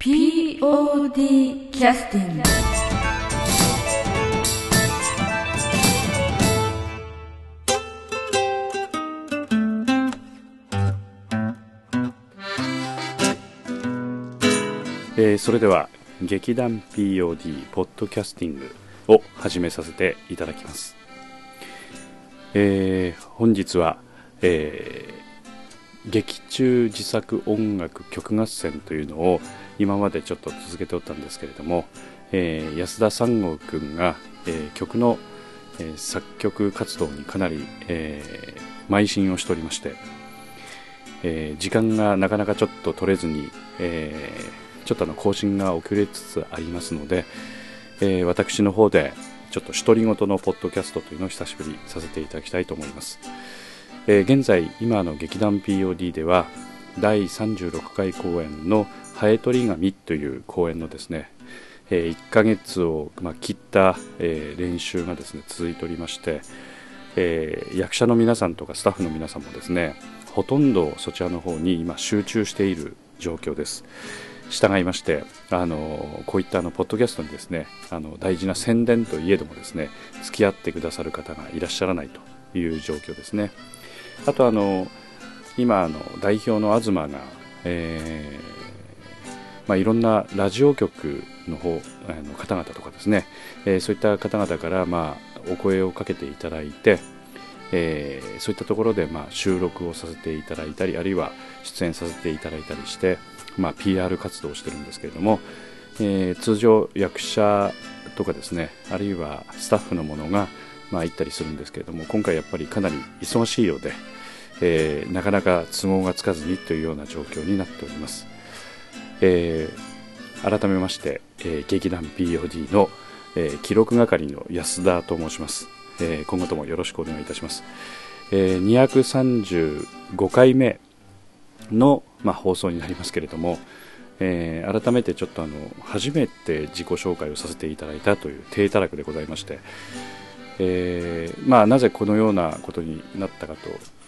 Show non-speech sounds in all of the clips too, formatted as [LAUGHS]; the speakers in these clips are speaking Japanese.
POD キャスティングえーそれでは劇団 POD ポッドキャスティングを始めさせていただきます、えー本日は、えー劇中自作音楽曲合戦というのを今までちょっと続けておったんですけれども、えー安田三郷くんが、えー曲の、えー作曲活動にかなり、えー邁進をしておりまして、えー時間がなかなかちょっと取れずに、えーちょっとあの更新が遅れつつありますので、えー私の方でちょっと独り言のポッドキャストというのを久しぶりにさせていただきたいと思います、えー現在今の劇団 POD では第36回公演の「ハエトリ紙」という公演のですね、え1ヶ月を、まあ、切った、えー練習がですね続いておりまして、えー役者の皆さんとかスタッフの皆さんもですねほとんどそちらの方に今集中している状況です。従いましてあのこういったあのポッドキャストにですねあの大事な宣伝といえどもですね付き合ってくださる方がいらっしゃらないという状況ですね。あとあの今あの代表の東が、えーまあ、いろんなラジオ局の方あの方々とかですね、えーそういった方々から、まあ、お声をかけていただいて、えーそういったところで、まあ、収録をさせていただいたりあるいは出演させていただいたりして、まあ、PR 活動をしてるんですけれども、えー通常役者とかですねあるいはスタッフのものが、まあ、行ったりするんですけれども今回やっぱりかなり忙しいようで、えーなかなか都合がつかずにというような状況になっております、えー改めまして、えー劇団 POD の、えー記録係の安田と申します、えー今後ともよろしくお願いいたします、えー235回目の、まあ、放送になりますけれども、えー改めてちょっとあの初めて自己紹介をさせていただいたという低たらくでございまして、えーまあ、なぜこのようなことになったかと、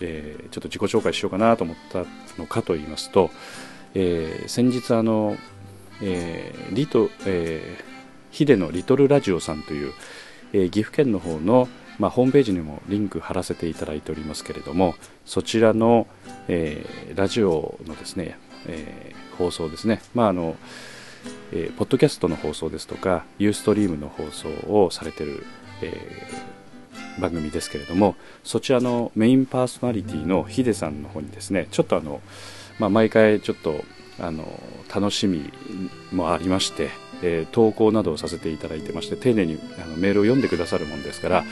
えーちょっと自己紹介しようかなと思ったのかと言いますと、えー先日あの、えーリト、えーヒデのリトルラジオさんという、えー岐阜県の方の、まあ、ホームページにもリンク貼らせていただいておりますけれどもそちらの、えーラジオのですね、えー放送ですね、まああのえーポッドキャストの放送ですとかユーストリームの放送をされている、えー番組ですけれどもそちらのメインパーソナリティのヒデさんの方にですねちょっとあの、まあ、毎回ちょっとあの楽しみもありまして、えー投稿などをさせていただいてまして丁寧にあのメールを読んでくださるもんですから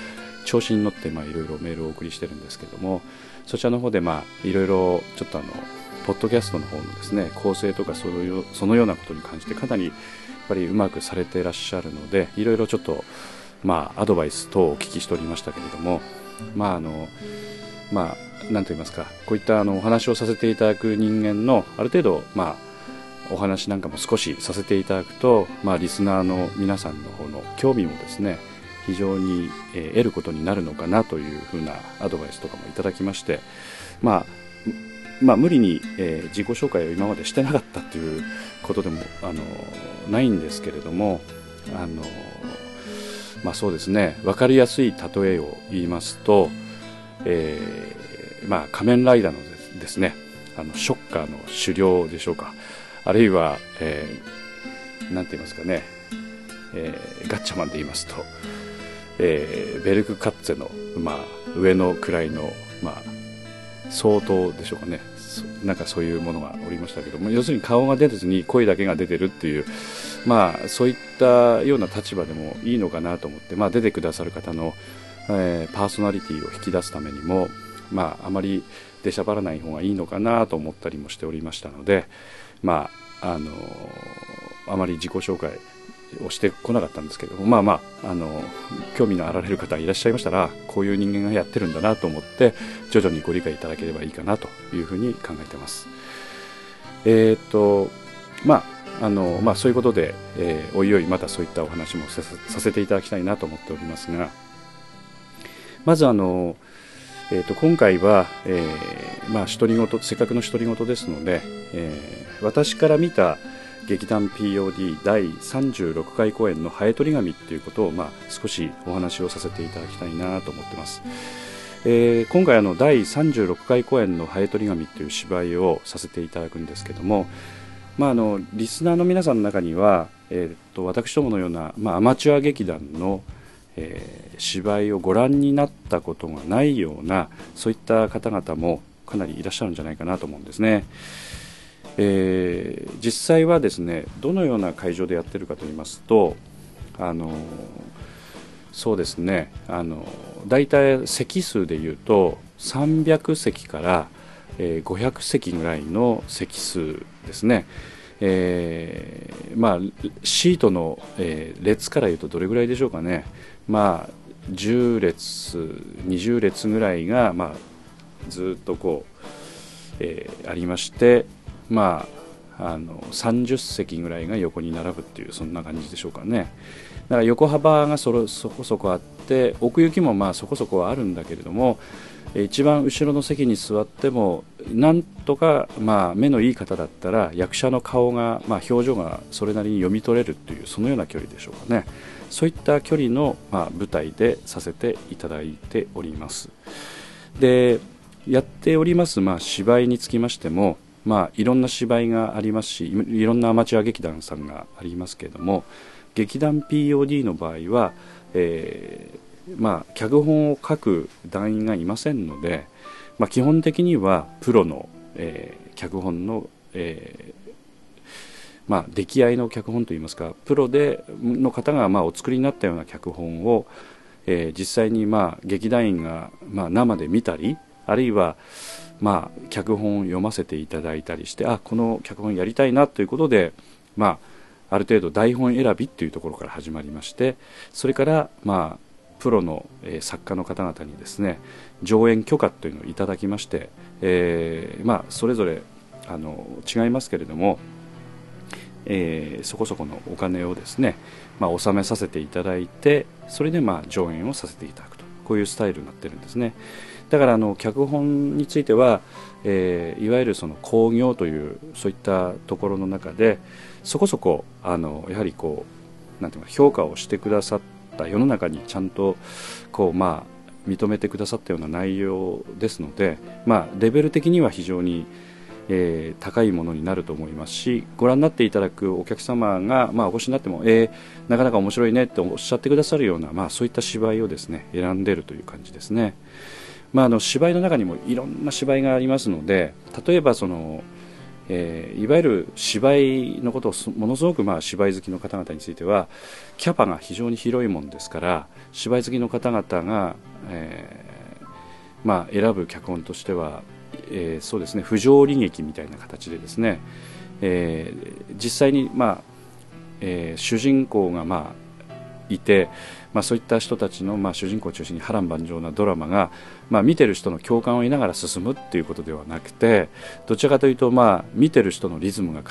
調子に乗っていろいろメールをお送りしてるんですけどもそちらの方でいろいろちょっとあのポッドキャストの方のですね構成とかそういうそのようなことに関してかなりやっぱりうまくされていらっしゃるのでいろいろちょっとまあアドバイス等をお聞きしておりましたけれどもまああのまあなんと言いますかこういったあのお話をさせていただく人間のある程度まあお話なんかも少しさせていただくと、まあ、リスナーの皆さんの方の興味もですね非常に、え得ることになるのかなというふうなアドバイスとかもいただきまして、まあ、まあ無理に、え自己紹介を今までしてなかったということでもあのないんですけれどもあの、まあ、そうですね。分かりやすい例えを言いますと、えーまあ、仮面ライダーのですねあのショッカーの狩猟でしょうか。あるいは、えーなんて言いますかね、えーガッチャマンで言いますと、えーベルクカッツェの、まあ、上の位の、まあ、相当でしょうかね。なんかそういうものがおりましたけども要するに顔が出ずに声だけが出てるっていうまあそういったような立場でもいいのかなと思って、まあ、出てくださる方の、えーパーソナリティを引き出すためにも、まあ、あまり出しゃばらない方がいいのかなと思ったりもしておりましたので、まああのあまり自己紹介をしてこなかったんですけどまあまああの興味のあられる方がいらっしゃいましたらこういう人間がやってるんだなと思って徐々にご理解いただければいいかなというふうに考えてます。えっ、とまああのまあ、そういうことで、えーおいおいまたそういったお話もさせさせていただきたいなと思っておりますがまずあの、えー、と今回は、えーまあ、独り言せっかくの独り言ですので、えー私から見た、劇団 POD 第36回公演の「ハエトリ紙」っていうことを、まあ、少しお話をさせていただきたいなと思ってます。えー、今回あの第36回公演の「ハエトリ紙」っていう芝居をさせていただくんですけども、まあ、あのリスナーの皆さんの中には、えー、と私どものような、まあ、アマチュア劇団の、えー、芝居をご覧になったことがないようなそういった方々もかなりいらっしゃるんじゃないかなと思うんですね。えー、実際はですねどのような会場でやってるかと言いますとあのそうですねあの大体席数でいうと300席から、えー、500席ぐらいの席数ですね。えー、まあ、シートの、えー、列からいうとどれぐらいでしょうかね、まあ、10列、20列ぐらいが、まあ、ずっとこう、えー、ありまして、まあ、あの30席ぐらいが横に並ぶっていうそんな感じでしょうかね。だから横幅がそそこそこあって奥行きもまあそこそこはあるんだけれども一番後ろの席に座ってもなんとかまあ目のいい方だったら役者の顔が、まあ、表情がそれなりに読み取れるというそのような距離でしょうかね。そういった距離の、まあ、舞台でさせていただいております。でやっております、まあ、芝居につきましてもまあ、いろんな芝居がありますしいろんなアマチュア劇団さんがありますけれども劇団 POD の場合は、えー、まあ、脚本を書く団員がいませんので、まあ、基本的にはプロの、えー、脚本の、えー、まあ、出来合いの脚本といいますかプロでの方がまあお作りになったような脚本を、えー、実際にまあ劇団員がまあ生で見たりあるいはまあ、脚本を読ませていただいたりしてあこの脚本やりたいなということで、まあ、ある程度台本選びっていうところから始まりましてそれから、まあ、プロの、えー、作家の方々にですね上演許可というのをいただきまして、えーまあ、それぞれあの違いますけれども、えー、そこそこのお金をですね、まあ、納めさせていただいてそれでまあ上演をさせていただくとこういうスタイルになってるんですね。だからあの脚本については、えー、いわゆるその興行というそういったところの中でそこそこあのやはりこうなんていうか評価をしてくださった世の中にちゃんとこうまあ認めてくださったような内容ですので、まあ、レベル的には非常に、えー、高いものになると思いますしご覧になっていただくお客様が、まあ、お越しになっても、えー、なかなか面白いねっておっしゃってくださるような、まあ、そういった芝居をですね選んでいるという感じですね。まあ、あの芝居の中にもいろんな芝居がありますので例えばその、えー、いわゆる芝居のことをものすごくまあ芝居好きの方々についてはキャパが非常に広いもんですから芝居好きの方々が、えーまあ、選ぶ脚本としては、えー、そうですね不条理劇みたいな形でですね、えー、実際に、まあえー、主人公がまあいて、まあ、そういった人たちの、まあ、主人公を中心に波乱万丈なドラマが、まあ、見てる人の共感を得ながら進むっていうことではなくてどちらかというと、まあ、見てる人のリズムが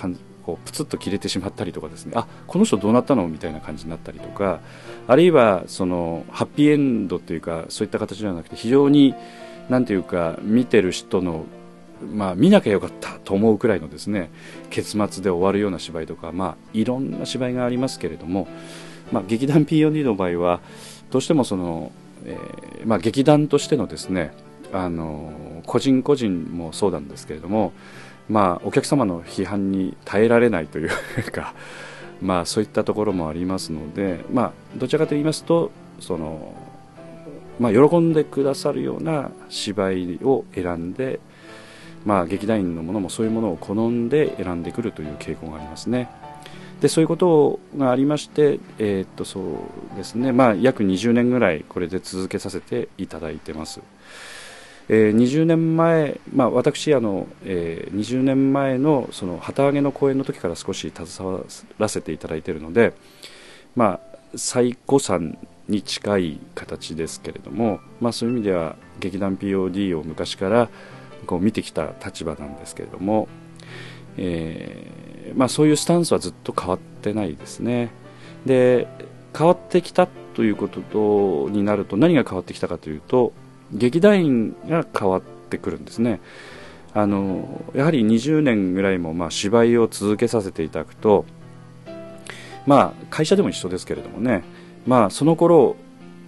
こうプツッと切れてしまったりとかですねあこの人どうなったのみたいな感じになったりとかあるいはそのハッピーエンドというかそういった形ではなくて非常になんていうか見てる人のまあ、見なきゃよかったと思うくらいのですね結末で終わるような芝居とか、まあ、いろんな芝居がありますけれども、まあ、劇団 POD の場合はどうしてもその、えー、まあ、劇団としてのですねあの個人個人もそうなんですけれども、まあ、お客様の批判に耐えられないという [LAUGHS] か、まあ、そういったところもありますので、まあ、どちらかと言いますとその、まあ、喜んでくださるような芝居を選んで、まあ、劇団員のものもそういうものを好んで選んでくるという傾向がありますね。でそういうことがありまして、えー、っとそうですね、まあ、約20年ぐらいこれで続けさせていただいてます。えー、20年前、まあ、私あの、えー、20年前のその旗揚げの公演の時から少し携わらせていただいているので、まあ、最古参に近い形ですけれども、まあ、そういう意味では劇団 POD を昔からこう見てきた立場なんですけれども、えーまあ、そういうスタンスはずっと変わってないですね。で変わってきたということとになると何が変わってきたかというと劇団員が変わってくるんですね。あのやはり20年ぐらいもまあ芝居を続けさせていただくとまあ会社でも一緒ですけれどもねまあその頃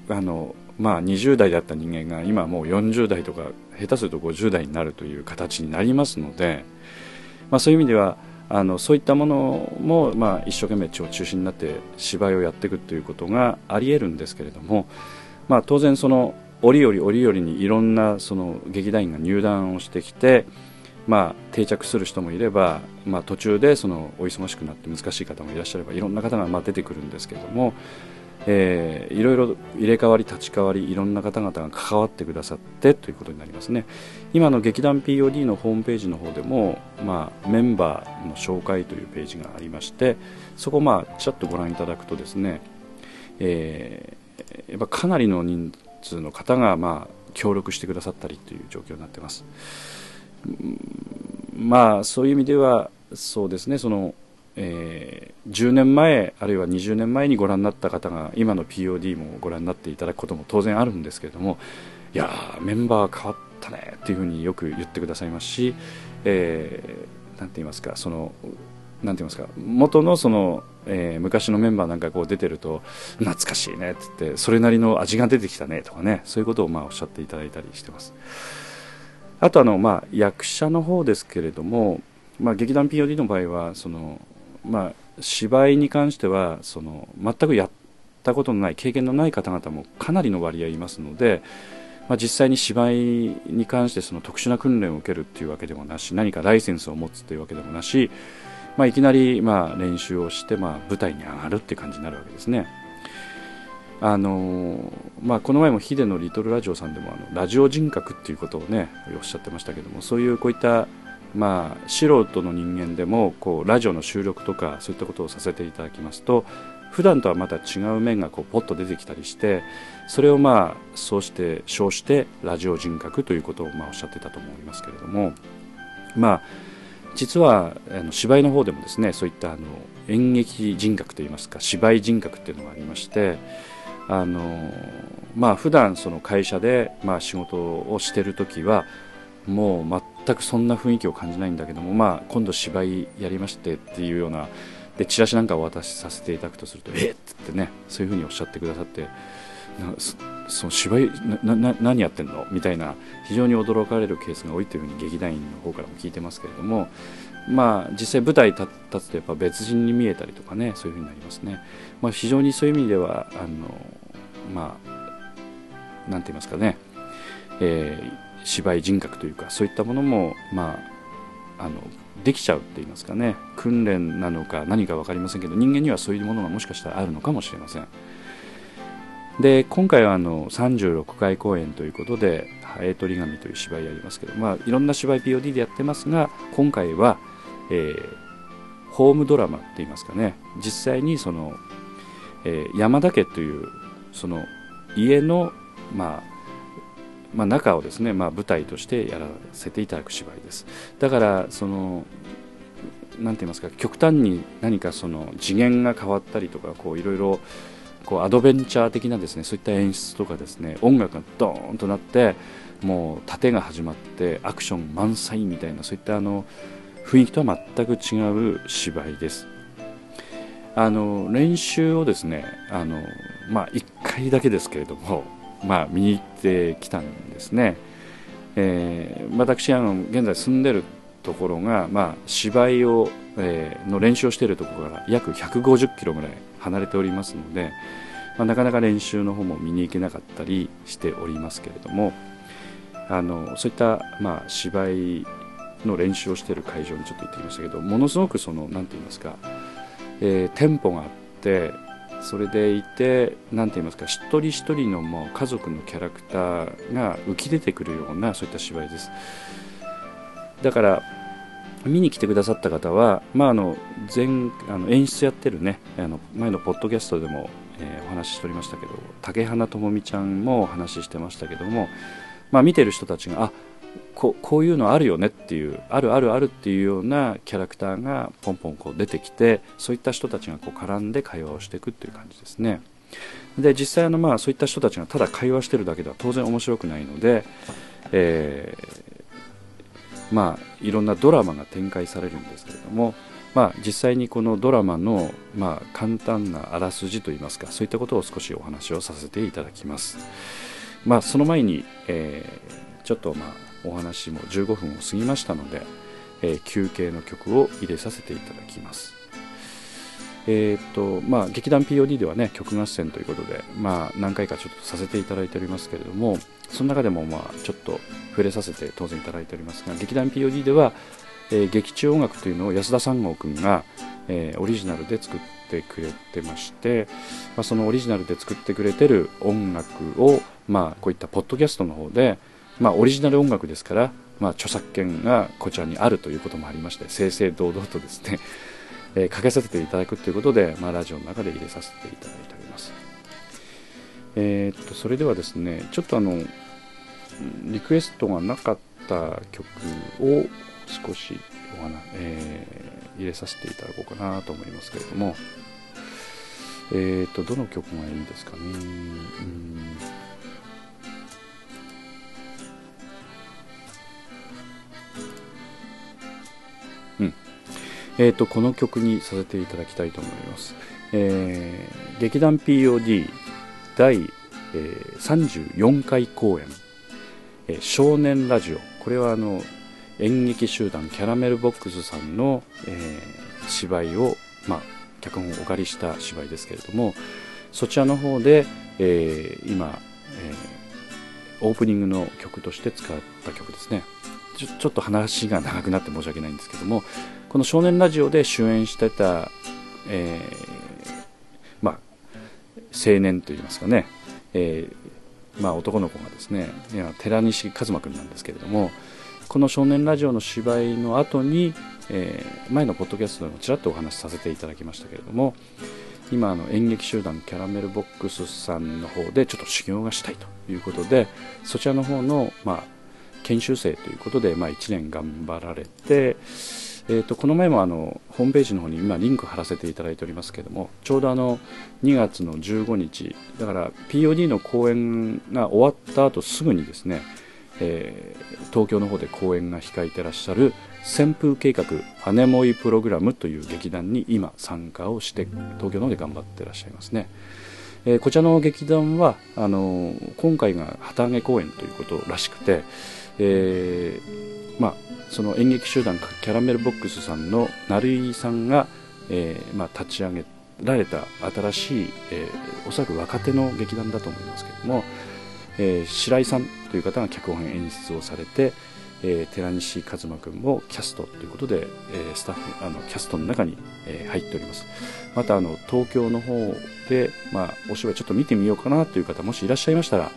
あのまあ20代だった人間が今もう40代とか下手すると50代になるという形になりますので、まあ、そういう意味ではあのそういったものも、まあ、一生懸命中心になって芝居をやっていくということがありえるんですけれども、まあ、当然その折々折々にいろんなその劇団員が入団をしてきて、まあ、定着する人もいれば、まあ、途中でそのお忙しくなって難しい方もいらっしゃればいろんな方がまあ出てくるんですけれども、えー、いろいろ入れ替わり立ち替わりいろんな方々が関わってくださってということになりますね。今の劇団 POD のホームページの方でも、まあ、メンバーの紹介というページがありましてそこをまあちょっとご覧いただくとですね、えー、やっぱかなりの人数の方がまあ協力してくださったりという状況になっています。まあそういう意味ではそうですねそのえー、10年前あるいは20年前にご覧になった方が今の POD もご覧になっていただくことも当然あるんですけれどもいやメンバー変わったねっていうふうによく言ってくださいますし、えー、なんて言いますかそのなんて言いますか元のその、えー、昔のメンバーなんかこう出てると懐かしいねって言ってそれなりの味が出てきたねとかねそういうことをまあおっしゃっていただいたりしてます。あとあの、まあ、役者の方ですけれども、まあ、劇団 POD の場合はそのまあ、芝居に関してはその全くやったことのない経験のない方々もかなりの割合いますので、まあ、実際に芝居に関してその特殊な訓練を受けるっていうわけでもなし何かライセンスを持つというわけでもなし、まあ、いきなりまあ練習をしてまあ舞台に上がるっていう感じになるわけですね。あのまあ、この前もヒデのリトルラジオさんでもあのラジオ人格っていうことをねおっしゃってましたけどもそういうこういったまあ、素人の人間でもこうラジオの収録とかそういったことをさせていただきますと普段とはまた違う面がこうポッと出てきたりしてそれをまあそうして称してラジオ人格ということをまあおっしゃってたと思いますけれどもまあ実はあの芝居の方でもですねそういったあの演劇人格といいますか芝居人格っていうのがありましてあのまあ普段その会社でまあ仕事をしてる時はもう全くそんな雰囲気を感じないんだけども、まあ、今度芝居やりましてっていうようなでチラシなんかを渡しさせていただくとするとえっ？ってねそういうふうにおっしゃってくださってなその芝居な何やってんの？みたいな非常に驚かれるケースが多いというふうに劇団員の方からも聞いてますけれどもまあ実際舞台立つとやっぱ別人に見えたりとかねそういうふうになりますね、まあ、非常にそういう意味ではあのまあなんて言いますかね、えー芝居人格というかそういったものも、まあ、あのできちゃうって言いますかね。訓練なのか何か分かりませんけど人間にはそういうものがもしかしたらあるのかもしれません。で今回はあの36回公演ということで「ハエ取り紙」という芝居やりますけど、まあ、いろんな芝居 POD でやってますが今回は、えー、ホームドラマって言いますかね。実際にその、えー、山田家というその家のまあまあ、中をですね、まあ、舞台としてやらせていただく芝居です。だからそのなんて言いますか極端に何かその次元が変わったりとかこういろいろこうアドベンチャー的なですねそういった演出とかですね音楽がドーンとなってもう盾が始まってアクション満載みたいなそういったあの雰囲気とは全く違う芝居です。あの練習をですねあの、まあ、1回だけですけれどもまあ、見に行ってきたんですね、えー、私あの現在住んでるところが、まあ、芝居を、えー、の練習をしているところから約150キロぐらい離れておりますので、まあ、なかなか練習の方も見に行けなかったりしておりますけれどもあのそういった、まあ、芝居の練習をしている会場にちょっと行ってきましたけどものすごくその何て言いますか、えー、テンポがあってそれでいて何て言いますか一人一人のもう家族のキャラクターが浮き出てくるようなそういった芝居です。だから見に来てくださった方は、まあ、あの前あの演出やってるねあの前のポッドキャストでも、えー、お話ししておりましたけど竹花智美ちゃんもお話ししてましたけども、まあ、見てる人たちがあここういうのあるよねっていうあるあるあるっていうようなキャラクターがポンポンこう出てきてそういった人たちがこう絡んで会話をしていくっていう感じですね。で実際のまあそういった人たちがただ会話してるだけでは当然面白くないので、えー、まあ、いろんなドラマが展開されるんですけれども、まあ、実際にこのドラマの、まあ、簡単なあらすじといいますかそういったことを少しお話をさせていただきます、まあ、その前に、えー、ちょっとまあお話も15分を過ぎましたので、えー、休憩の曲を入れさせていただきます。えーとまあ、劇団 POD ではね曲合戦ということで、まあ、何回かちょっとさせていただいておりますけれどもその中でもまあちょっと触れさせて当然いただいておりますが劇団 POD ではえー、劇中音楽というのを安田三郷君が、えー、オリジナルで作ってくれてまして、まあ、そのオリジナルで作ってくれてる音楽を、まあ、こういったポッドキャストの方で、まあ、オリジナル音楽ですから、まあ、著作権がこちらにあるということもありまして正々堂々とですね、[LAUGHS] えー、かけさせていただくということで、まあ、ラジオの中で入れさせていただいております。えー、っとそれではですねちょっとあのリクエストがなかった曲を少しお話、えー、入れさせていただこうかなと思いますけれども、えーと、どの曲がいいんですかね？うんえーと、この曲にさせていただきたいと思います。えー、劇団 POD 第、えー、34回公演、えー、少年ラジオ。これはあの演劇集団キャラメルボックスさんの、えー、芝居を、まあ、脚本をお借りした芝居ですけれどもそちらの方で、えー、今、えー、オープニングの曲として使った曲ですね。ちょちょっと話が長くなって申し訳ないんですけどもこの「少年ラジオ」で主演してた、えー、まあ青年といいますかね、えーまあ、男の子がですね寺西一馬君なんですけれどもこの少年ラジオの芝居の後に、えー、前のポッドキャストでもちらっとお話しさせていただきましたけれども今あの演劇集団キャラメルボックスさんの方でちょっと修行がしたいということでそちらの方の、まあ、研修生ということで、まあ、1年頑張られて、えーと、この前もあのホームページの方に今リンク貼らせていただいておりますけどもちょうどあの2月の15日だから POD の公演が終わった後すぐにですねえー、東京の方で公演が控えてらっしゃる旋風計画アネモイプログラムという劇団に今参加をして東京の方で頑張ってらっしゃいますね、えー、こちらの劇団はあの、今回が旗揚げ公演ということらしくて、えー、まあ、その演劇集団キャラメルボックスさんの成井さんが、えまあ、立ち上げられた新しい、えおそらく若手の劇団だと思いますけれども、え白井さんという方が脚本演出をされて、えー、寺西一馬君もキャストということで、えー、スタッフあのキャストの中に、えー、入っております。またあの東京の方で、まあ、お芝居ちょっと見てみようかなという方もしいらっしゃいましたら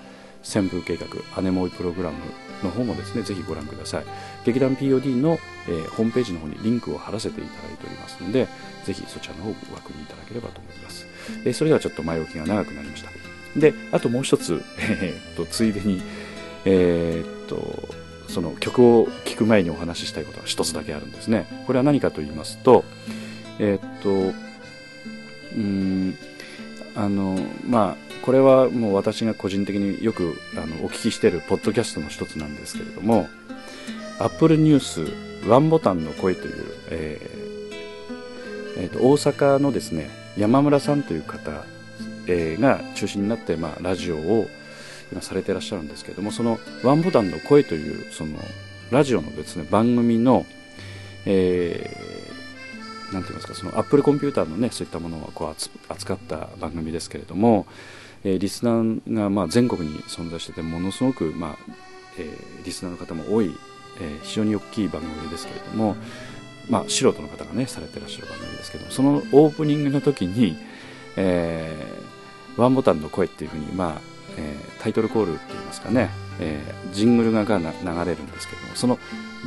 旋風計画アネモイプログラムの方もですねぜひご覧ください劇団 POD の、えー、ホームページの方にリンクを貼らせていただいておりますのでぜひそちらの方をご確認いただければと思います、えー、それではちょっと前置きが長くなりましたであともう一つ、えー、とついでにえー、とその曲を聴く前にお話ししたいことは一つだけあるんですね。これは何かと言いますと、え、っと、うん、あの、まあ、これはもう私が個人的によくあのお聞きしているポッドキャストの一つなんですけれども、Apple News ワンボタンの声という、えーえー、と大阪のですね、山村さんという方、えー、が中心になって、まあ、ラジオを今されていらっしゃるんですけれどもそのワンボタンの声というそのラジオのですね番組の、えー、なんて言いますかそのアップルコンピューターのねそういったものをこう扱った番組ですけれども、えー、リスナーがまあ全国に存在しててものすごくまあ、えー、リスナーの方も多い、えー、非常に大きい番組ですけれども、まあ、素人の方がねされてらっしゃる番組ですけどそのオープニングの時に、えー、ワンボタンの声っていうふうにまあえー、タイトルコールって言いますかね、えー、ジングルがが流れるんですけどもその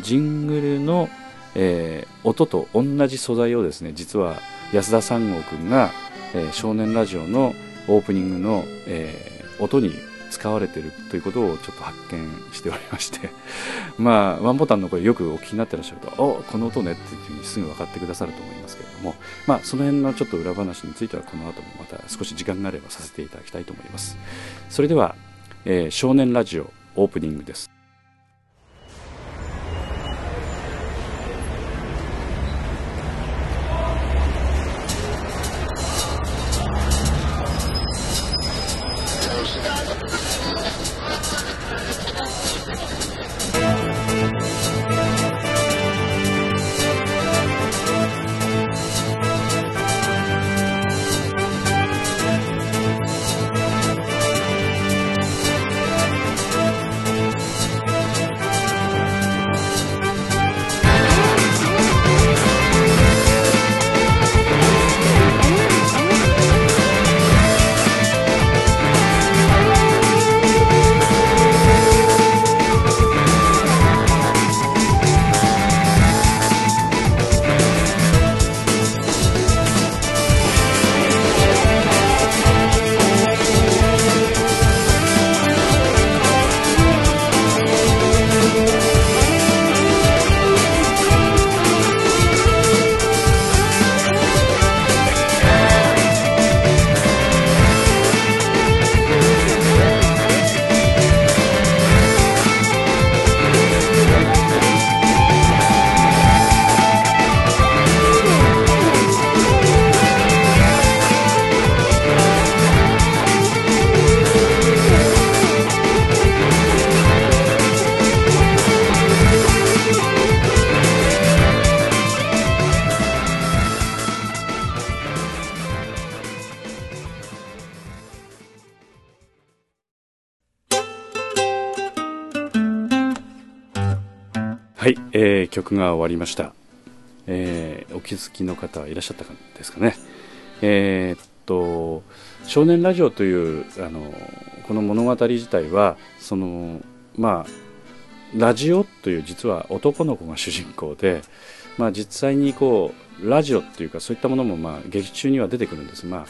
ジングルの、えー、音と同じ素材をですね実は安田三郷君が、えー、少年ラジオのオープニングの、えー、音に使われているということをちょっと発見しておりまして。[LAUGHS] まあワンボタンの声よくお聞きになってらっしゃるとおこの音ねっていうふうにすぐ分かってくださると思いますけれども。まあその辺のちょっと裏話についてはこの後もまた少し時間があればさせていただきたいと思います。それでは、えー、少年ラジオオープニングです。が終わりました、えー、お気づきの方はいらっしゃったかですかね。えー、っと少年ラジオというあのこの物語自体はそのまあラジオという実は男の子が主人公で、まあ、実際にこうラジオっていうかそういったものもまあ劇中には出てくるんです、まあ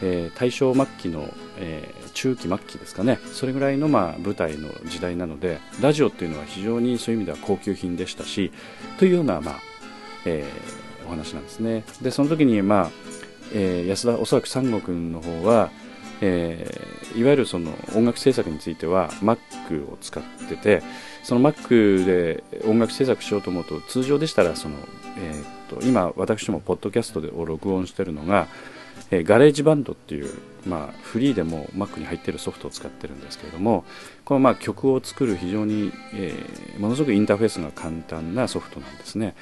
えー、大正末期の、えー、中期末期ですかね。それぐらいのまあ舞台の時代なのでラジオっていうのは非常にそういう意味では高級品でしたしというような、まあえー、お話なんですね。でその時に、まあえー、安田おそらく三悟君の方はえー、いわゆるその音楽制作については Mac を使っててその Mac で音楽制作しようと思うと通常でしたらその、えー、と今私もポッドキャストで録音してるのが、え、ガレージバンドっていう、まあ、フリーでも Mac に入ってるソフトを使ってるんですけれどもこのまあ曲を作る非常に、えー、ものすごくインターフェースが簡単なソフトなんですね。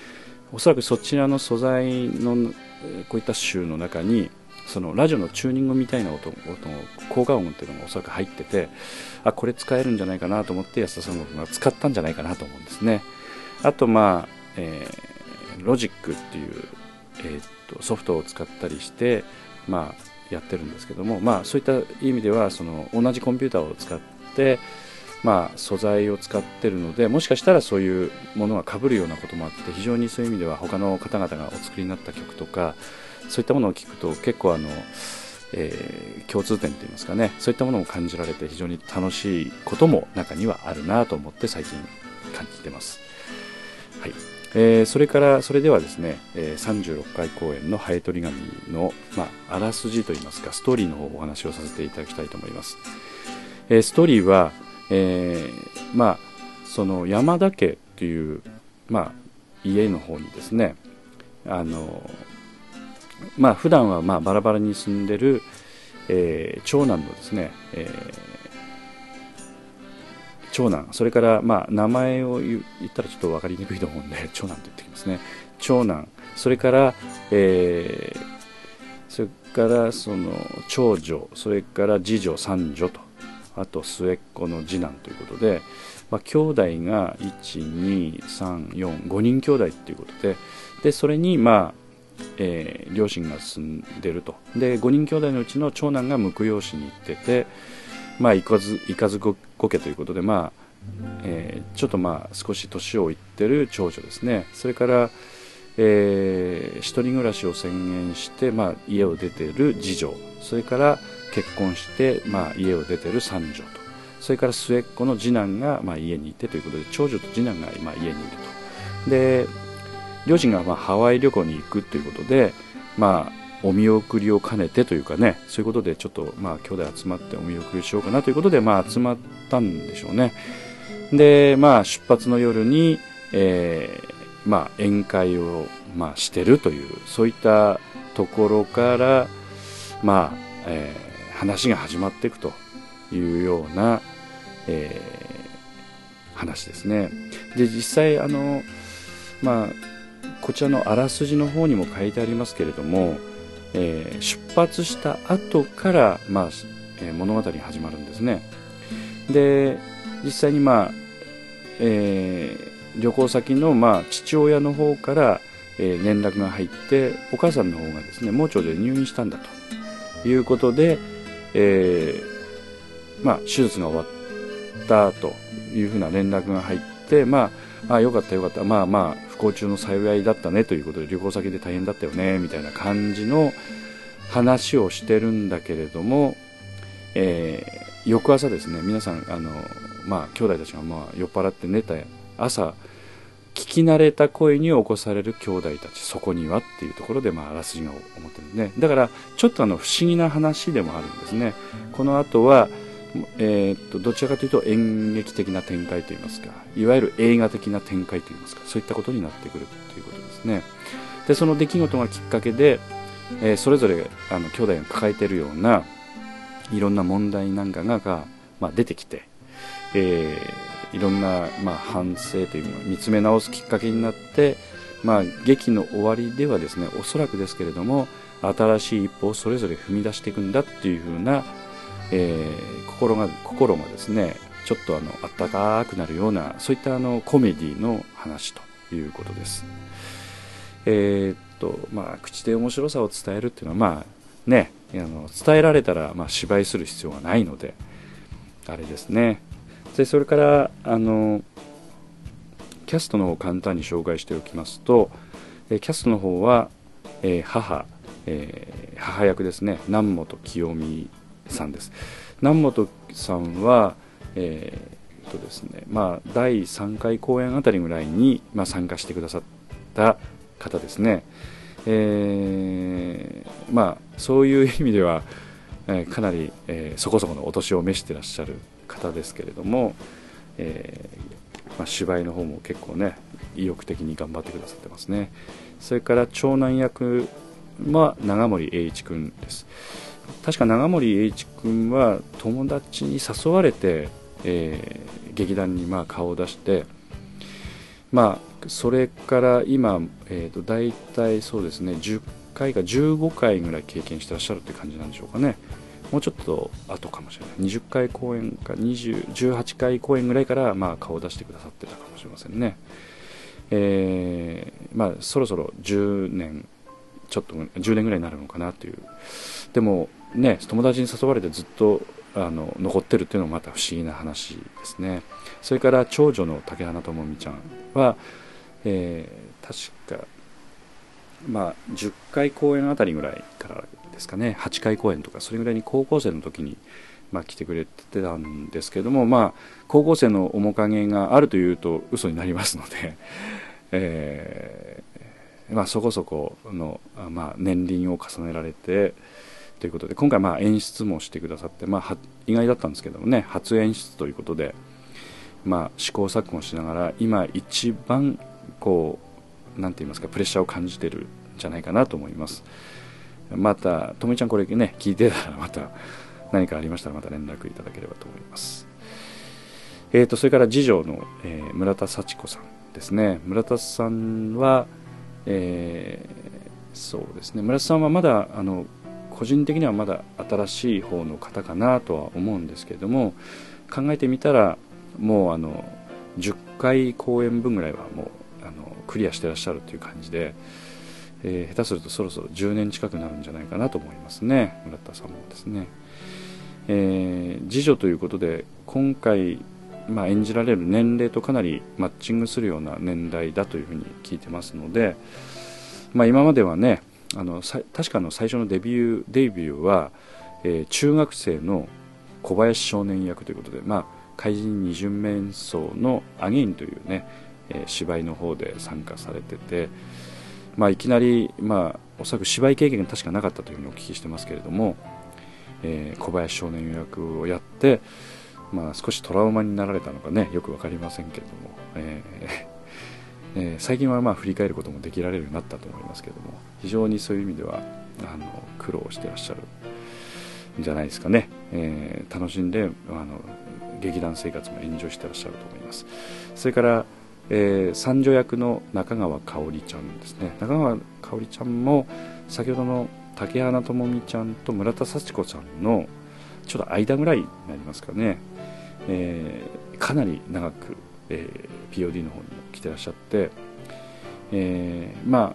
おそらくそちらの素材のこういった集の中にそのラジオのチューニングみたいな音音効果音っていうのがおそらく入っててあこれ使えるんじゃないかなと思って安田さんが使ったんじゃないかなと思うんですね。あとまあ、えー、ロジックっていう、えー、っとソフトを使ったりしてまあやってるんですけどもまあそういった意味ではその同じコンピューターを使ってまあ、素材を使ってるのでもしかしたらそういうものがかぶるようなこともあって非常にそういう意味では他の方々がお作りになった曲とかそういったものを聞くと結構あの、えー、共通点といいますかねそういったものも感じられて非常に楽しいことも中にはあるなと思って最近感じてます。はいえー、それからそれではですね、えー、36回公演の「ハエトリ紙の」まあ、あらすじといいますかストーリーの方をお話をさせていただきたいと思います。えー、ストーリーは、え、まあその山田家という、まあ、家の方にですねあのまあ普段はまあバラバラに住んでる、え、長男のですね、えー、長男。それからまあ名前を言ったらちょっと分かりにくいと思うんで [LAUGHS] 長男と言ってきますね。長男。それから、えー、それからその長女。それから次女。三女と。あと末っ子の次男ということで、まあ、兄弟が12345人兄弟ということででそれにまあえー、両親が住んでると。で5人兄弟のうちの長男が婿養子に行っててまあ行かず行かずご家ということでまあ、えー、ちょっとまあ少し年をいってる長女ですね。それから、えー、一人暮らしを宣言して、まあ、家を出てる次女。それから結婚して、まあ、家を出てる三女と。それから末っ子の次男が、まあ、家にいてということで長女と次男が今家にいると。で両親がまあハワイ旅行に行くということで、まあ、お見送りを兼ねてというかねそういうことでちょっとまあ兄弟集まってお見送りしようかなということでまあ集まったんでしょうね。でまあ出発の夜に、えー、まあ宴会をまあしてるというそういったところからまあ、えー、話が始まっていくというような、えー、話ですね。で実際あのまあこちらのあらすじの方にも書いてありますけれども、えー、出発した後から、まあえー、物語が始まるんですね。で実際にまあ、えー、旅行先の、まあ、父親の方から、えー、連絡が入ってお母さんの方がですね盲腸で入院したんだということで、えーまあ、手術が終わったというふうな連絡が入ってまああよかったよかった。まあまあ行中の幸いだったねということで旅行先で大変だったよねみたいな感じの話をしてるんだけれども、えー、翌朝ですね皆さんあの、まあ、兄弟たちがまあ酔っ払って寝た朝聞き慣れた声に起こされる兄弟たちそこにはっていうところで、まあ、あらすじが思ってるんでね。だからちょっとあの不思議な話でもあるんですね。この後はえー、っとどちらかというと演劇的な展開といいますかいわゆる映画的な展開といいますかそういったことになってくるということですね。でその出来事がきっかけで、えー、それぞれあの兄弟が抱えているようないろんな問題なんかが、まあ、出てきて、えー、いろんな、まあ、反省というのを見つめ直すきっかけになって、まあ、劇の終わりではですねおそらくですけれども新しい一歩をそれぞれ踏み出していくんだっていうふうなえー、心が心がですね、ちょっとあのあったかくなるようなそういったあのコメディの話ということです。えー、っとまあ口で面白さを伝えるっていうのはまあねあの伝えられたらまあ芝居する必要がないのであれですね。でそれからあのキャストの方を簡単に紹介しておきますと、えキャストの方は、えー、母、えー、母役ですね。南本清美さんです。南本さんは、えーとですねまあ、第3回公演あたりぐらいに、まあ、参加してくださった方ですね、えー、まあ、そういう意味では、えー、かなり、えー、そこそこのお年を召してらっしゃる方ですけれども、えまあ、芝居の方も結構ね意欲的に頑張ってくださってますね。それから長男役は長森栄一君です。確か長森栄一君は友達に誘われて、えー、劇団にまあ顔を出してまあそれから今、えー、と大体そうですね10回か15回ぐらい経験してらっしゃるって感じなんでしょうかね。もうちょっと後かもしれない。20回公演か18回公演ぐらいからまあ顔を出してくださってたかもしれませんね、えー、まあ、そろそろ10年ちょっと10年ぐらいになるのかなという。でもね友達に誘われてずっとあの残ってるっていうのもまた不思議な話ですね。それから長女の竹花智美ちゃんは、えー、確かまあ10回公演あたりぐらいからですかね。8回公演とかそれぐらいに高校生の時に、まあ、来てくれてたんですけども、まあ、高校生の面影があるというと嘘になりますので、[LAUGHS] えー、まあ、そこそこの、まあ、年輪を重ねられてということで今回まあ演出もしてくださって、まあ、意外だったんですけどもね初演出ということで、まあ、試行錯誤しながら今一番こうなんて言いますかプレッシャーを感じてるんじゃないかなと思います。また、ともみちゃんこれね、聞いてたらまた何かありましたらまた連絡いただければと思います。えーと、それから次女の、えー、村田幸子さんですね。村田さんは、えー、そうですね、村田さんはまだ、あの、個人的にはまだ新しい方の方かなとは思うんですけれども、考えてみたら、もうあの、10回公演分ぐらいはもう、あの、クリアしてらっしゃるという感じで、えー、下手するとそろそろ10年近くなるんじゃないかなと思いますね。村田さんもですね、えー、次女ということで今回、まあ、演じられる年齢とかなりマッチングするような年代だというふうに聞いてますので、まあ、今まではねあの確かの最初のデビューデビューは、えー、中学生の小林少年役ということで、まあ、怪人二巡目演奏の「アゲイン」というね、えー、芝居の方で参加されてて、まあ、いきなり、まあ、おそらく芝居経験が確かなかったというふうにお聞きしてますけれども、えー、小林少年役をやって、まあ、少しトラウマになられたのかねよく分かりませんけれども、えーえー、最近はまあ振り返ることもできられるようになったと思いますけども非常にそういう意味ではあの苦労してらっしゃるんじゃないですかね、えー、楽しんであの劇団生活もエンジョイしてらっしゃると思います。それからえー、三女役の中川香織ちゃんですね。中川香織ちゃんも先ほどの竹花智美ちゃんと村田幸子さんのちょっと間ぐらいになりますかね、えー、かなり長く、えー、POD の方に来てらっしゃって、えー、まあ、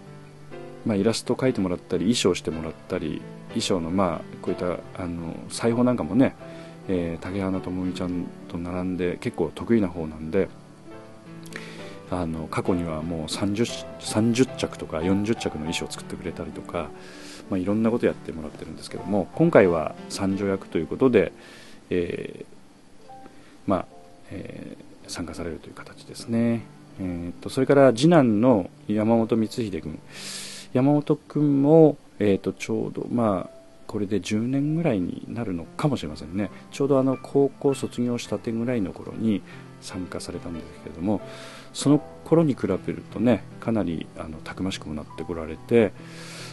まあ、イラスト描いてもらったり衣装してもらったり衣装のまあこういったあの裁縫なんかもね、えー、竹花智美ちゃんと並んで結構得意な方なんであの過去にはもう 30, 30着とか40着の衣装を作ってくれたりとか、まあ、いろんなことやってもらってるんですけども今回は三女役ということで、えー、まあえー、参加されるという形ですね、えーと、それから次男の山本光秀君。山本君も、えーと、ちょうどまあこれで10年ぐらいになるのかもしれませんね。ちょうどあの高校卒業したてぐらいの頃に参加されたんですけれどもその頃に比べるとねかなりあのたくましくもなってこられて、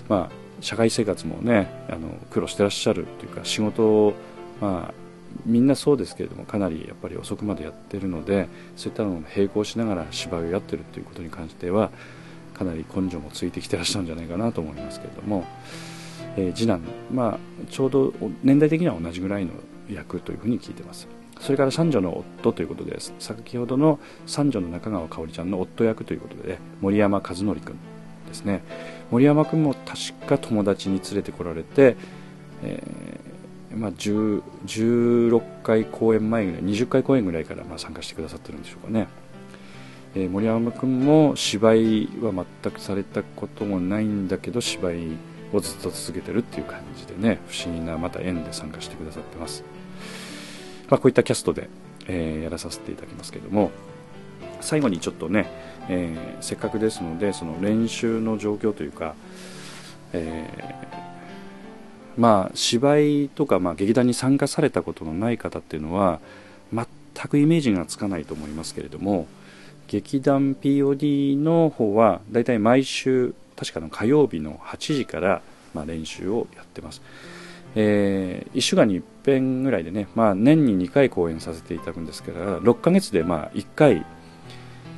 まあ、社会生活もねあの苦労してらっしゃるというか仕事を、まあ、みんなそうですけれどもかなりやっぱり遅くまでやってるのでそういったのを並行しながら芝居をやってるということに関してはかなり根性もついてきてらっしゃるんじゃないかなと思いますけれども、えー、次男、まあ、ちょうど年代的には同じぐらいの役というふうに聞いてます。それから三女の夫ということです先ほどの三女の中川香織ちゃんの夫役ということで森山和則君ですね。森山君も確か友達に連れてこられて、えーまあ、16回公演前ぐらい20回公演ぐらいからまあ参加してくださってるんでしょうかね、えー、森山君も芝居は全くされたこともないんだけど芝居をずっと続けてるっていう感じでね不思議なまた縁で参加してくださってます、まあ、こういったキャストで、えー、やらさせていただきますけども最後にちょっとね、えー、せっかくですのでその練習の状況というか、えー、まあ芝居とか、まあ、劇団に参加されたことのない方っていうのは全くイメージがつかないと思いますけれども劇団 POD の方はだいたい毎週確かの火曜日の8時から、まあ、練習をやってます、えー、1週間に1遍ぐらいでね、まあ、年に2回公演させていただくんですから6ヶ月でまあ1回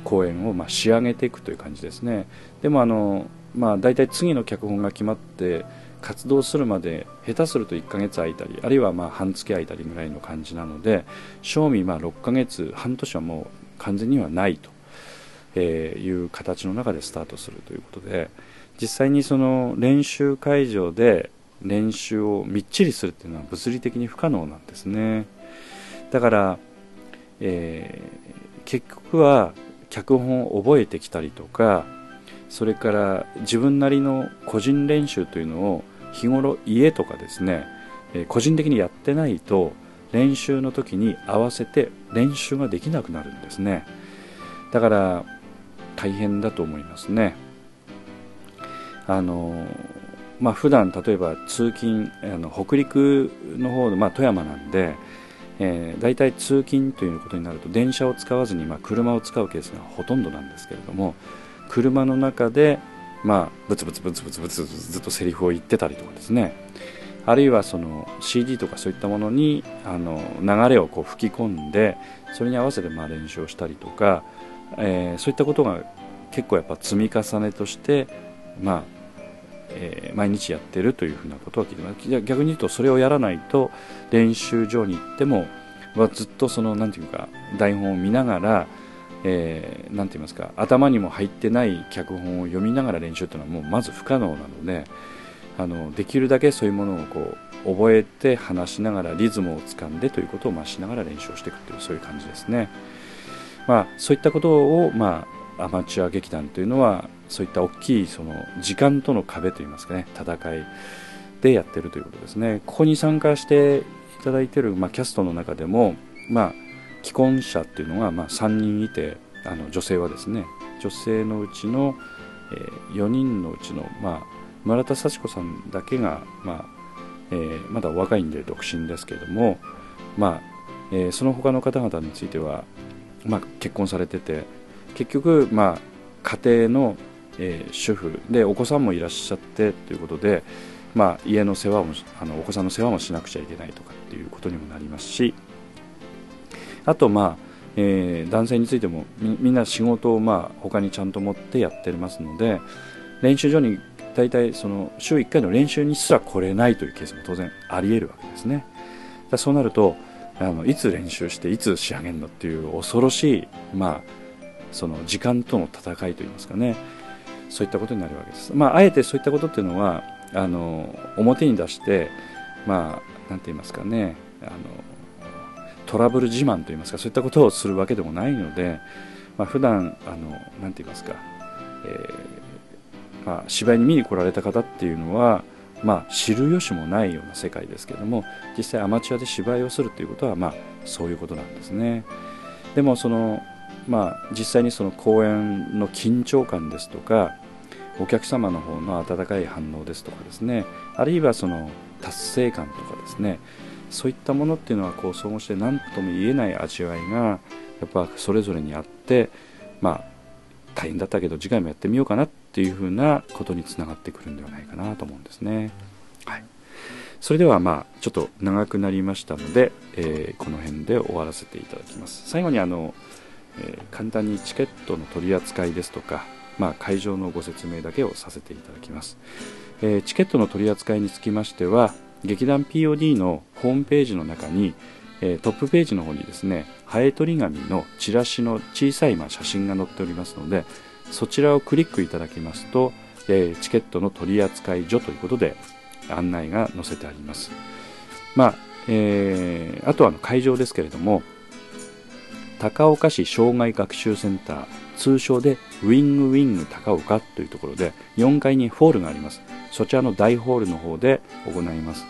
公演をまあ仕上げていくという感じですね。でもあの、まあ、大体次の脚本が決まって活動するまで下手すると1ヶ月空いたりあるいはまあ半月空いたりぐらいの感じなので賞味まあ6ヶ月半年はもう完全にはないとえいう形の中でスタートするということで実際にその練習会場で練習をみっちりするっていうのは物理的に不可能なんですね。だから、えー、結局は脚本を覚えてきたりとかそれから自分なりの個人練習というのを日頃家とかですね、え、個人的にやってないと練習の時に合わせて練習ができなくなるんですねだから大変だと思いますね。あのまあ普段例えば通勤あの北陸の方で、まあ、富山なんで、えー、大体通勤ということになると電車を使わずに、まあ、車を使うケースがほとんどなんですけれども車の中で、まあ、ブツブツブツブツブツずっとセリフを言ってたりとかですね。あるいはその CD とかそういったものにあの流れをこう吹き込んでそれに合わせてまあ練習をしたりとかえー、そういったことが結構やっぱ積み重ねとして、まあえー、毎日やってるというふうなことは聞いてます。逆に言うとそれをやらないと練習場に行っても、まあ、ずっとそのなんていうか台本を見ながらえー、なんて言いますか頭にも入ってない脚本を読みながら練習というのはもうまず不可能なのであのできるだけそういうものをこう覚えて話しながらリズムをつかんでということを増しながら練習をしていくというそういう感じですね。まあ、そういったことを、まあ、アマチュア劇団というのはそういった大きいその時間との壁といいますかね戦いでやってるということですねここに参加していただいている、まあ、キャストの中でも、まあ、既婚者っていうのが、まあ、3人いてあの女性はですね女性のうちの、えー、4人のうちの、まあ、村田幸子さんだけが、まあえー、まだお若いんで独身ですけれども、まあえー、その他の方々についてはまあ、結婚されてて結局、まあ、家庭の、えー、主婦でお子さんもいらっしゃってということで、まあ、家の世話もあのお子さんの世話もしなくちゃいけないとかっていうことにもなりますしあと、まあえー、男性についてもみんな仕事を、まあ、他にちゃんと持ってやってますので練習場に大体その週1回の練習にすら来れないというケースも当然あり得るわけですね。だそうなるとあのいつ練習していつ仕上げるのっていう恐ろしい、まあ、その時間との戦いといいますかね。そういったことになるわけです、まあ、あえてそういったことっていうのはあの表に出してまあなんて言いますかね。あのトラブル自慢といいますかそういったことをするわけでもないので、まあ、普段あのなんて言いますか、えー、まあ、芝居に見に来られた方っていうのはまあ、知る由もないような世界ですけども実際アマチュアで芝居をするということは、まあ、そういうことなんですね。でもその、まあ、実際にその公演の緊張感ですとかお客様の方の温かい反応ですとかですねあるいはその達成感とかですねそういったものっていうのはこう総合して何とも言えない味わいがやっぱそれぞれにあってまあ大変だったけど次回もやってみようかなっていうふうなことにつながってくるんではないかなと思うんですね。はい、それではまあちょっと長くなりましたので、えー、この辺で終わらせていただきます。最後にあの、えー、簡単にチケットの取り扱いですとか、まあ、会場のご説明だけをさせていただきます。えー、チケットの取り扱いにつきましては劇団 POD のホームページの中にえー、トップページの方にですねハエ取り紙のチラシの小さいまあ写真が載っておりますのでそちらをクリックいただきますと、えー、チケットの取扱所ということで案内が載せてあります。まあえー、あとはの会場ですけれども高岡市障害学習センター通称でウィングウィング高岡というところで4階にホールがありますそちらの大ホールの方で行います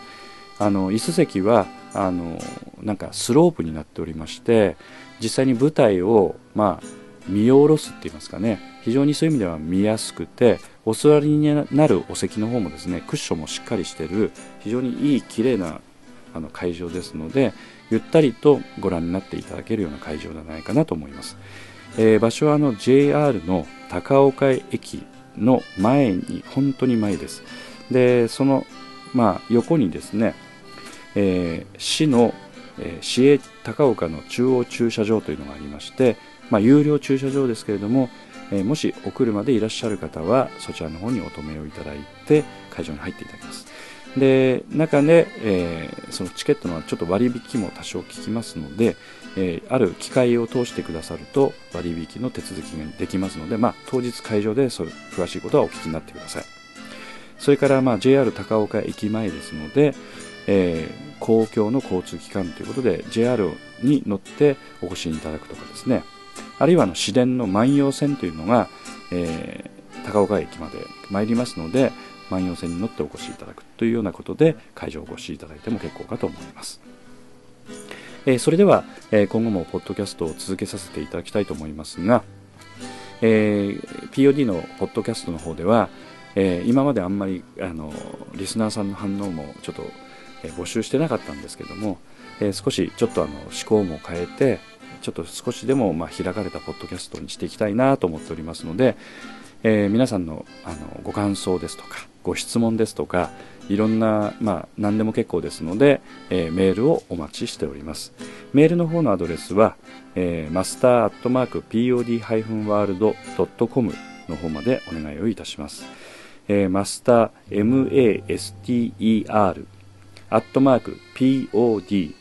あの椅子席はあのなんかスロープになっておりまして実際に舞台をまあ見下ろすって言いますかね。非常にそういう意味では見やすくてお座りになるお席の方もですねクッションもしっかりしている非常にいい綺麗なあの会場ですのでゆったりとご覧になっていただけるような会場ではないかなと思います、えー、場所はあの JR の高岡駅の前に本当に前です。でその、まあ、横にですね、えー、市の、えー、市営高岡の中央駐車場というのがありまして、まあ、有料駐車場ですけれども、えー、もしお車でいらっしゃる方はそちらの方にお止めをいただいて会場に入っていただきます。で中で、えー、そのチケットのちょっと割引も多少効きますので、えー、ある機会を通してくださると割引の手続きができますので、まあ、当日会場でそ詳しいことはお聞きになってください。それから、まあ、JR 高岡駅前ですので、えー、公共の交通機関ということで JR に乗ってお越しいただくとかですねあるいはあの市電の万葉線というのが、えー、高岡駅まで参りますので万葉線に乗ってお越しいただくというようなことで会場をお越しいただいても結構かと思います。えー、それでは、えー、今後もポッドキャストを続けさせていただきたいと思いますが、えー、POD のポッドキャストの方では、え今まであんまりあのリスナーさんの反応もちょっと、募集してなかったんですけども、え少しちょっとあの思考も変えてちょっと少しでもま開かれたポッドキャストにしていきたいなと思っておりますので、え皆さんのあのご感想ですとかご質問ですとかいろんな、まあ、何でも結構ですので、えー、メールをお待ちしております。メールの方のアドレスは、えー、マスターアットマーク pod-world.com の方までお願いをいたします、えー、マスター master アットマーク pod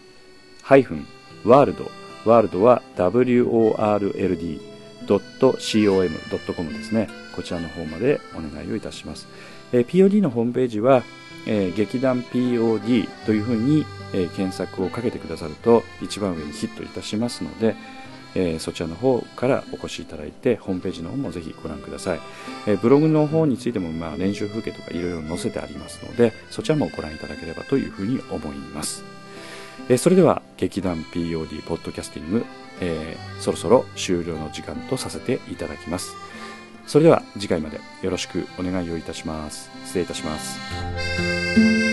ハイフンワールドワールドは world.com ですね。こちらの方までお願いをいたします。え POD のホームページは、え劇団 POD というふうに、え検索をかけてくださると一番上にヒットいたしますので、えそちらの方からお越しいただいてホームページの方もぜひご覧ください、えブログの方についても、まあ、練習風景とかいろいろ載せてありますのでそちらもご覧いただければというふうに思います、えそれでは劇団 POD ポッドキャスティング、えー、そろそろ終了の時間とさせていただきます。それでは次回までよろしくお願いをいたします。失礼いたします。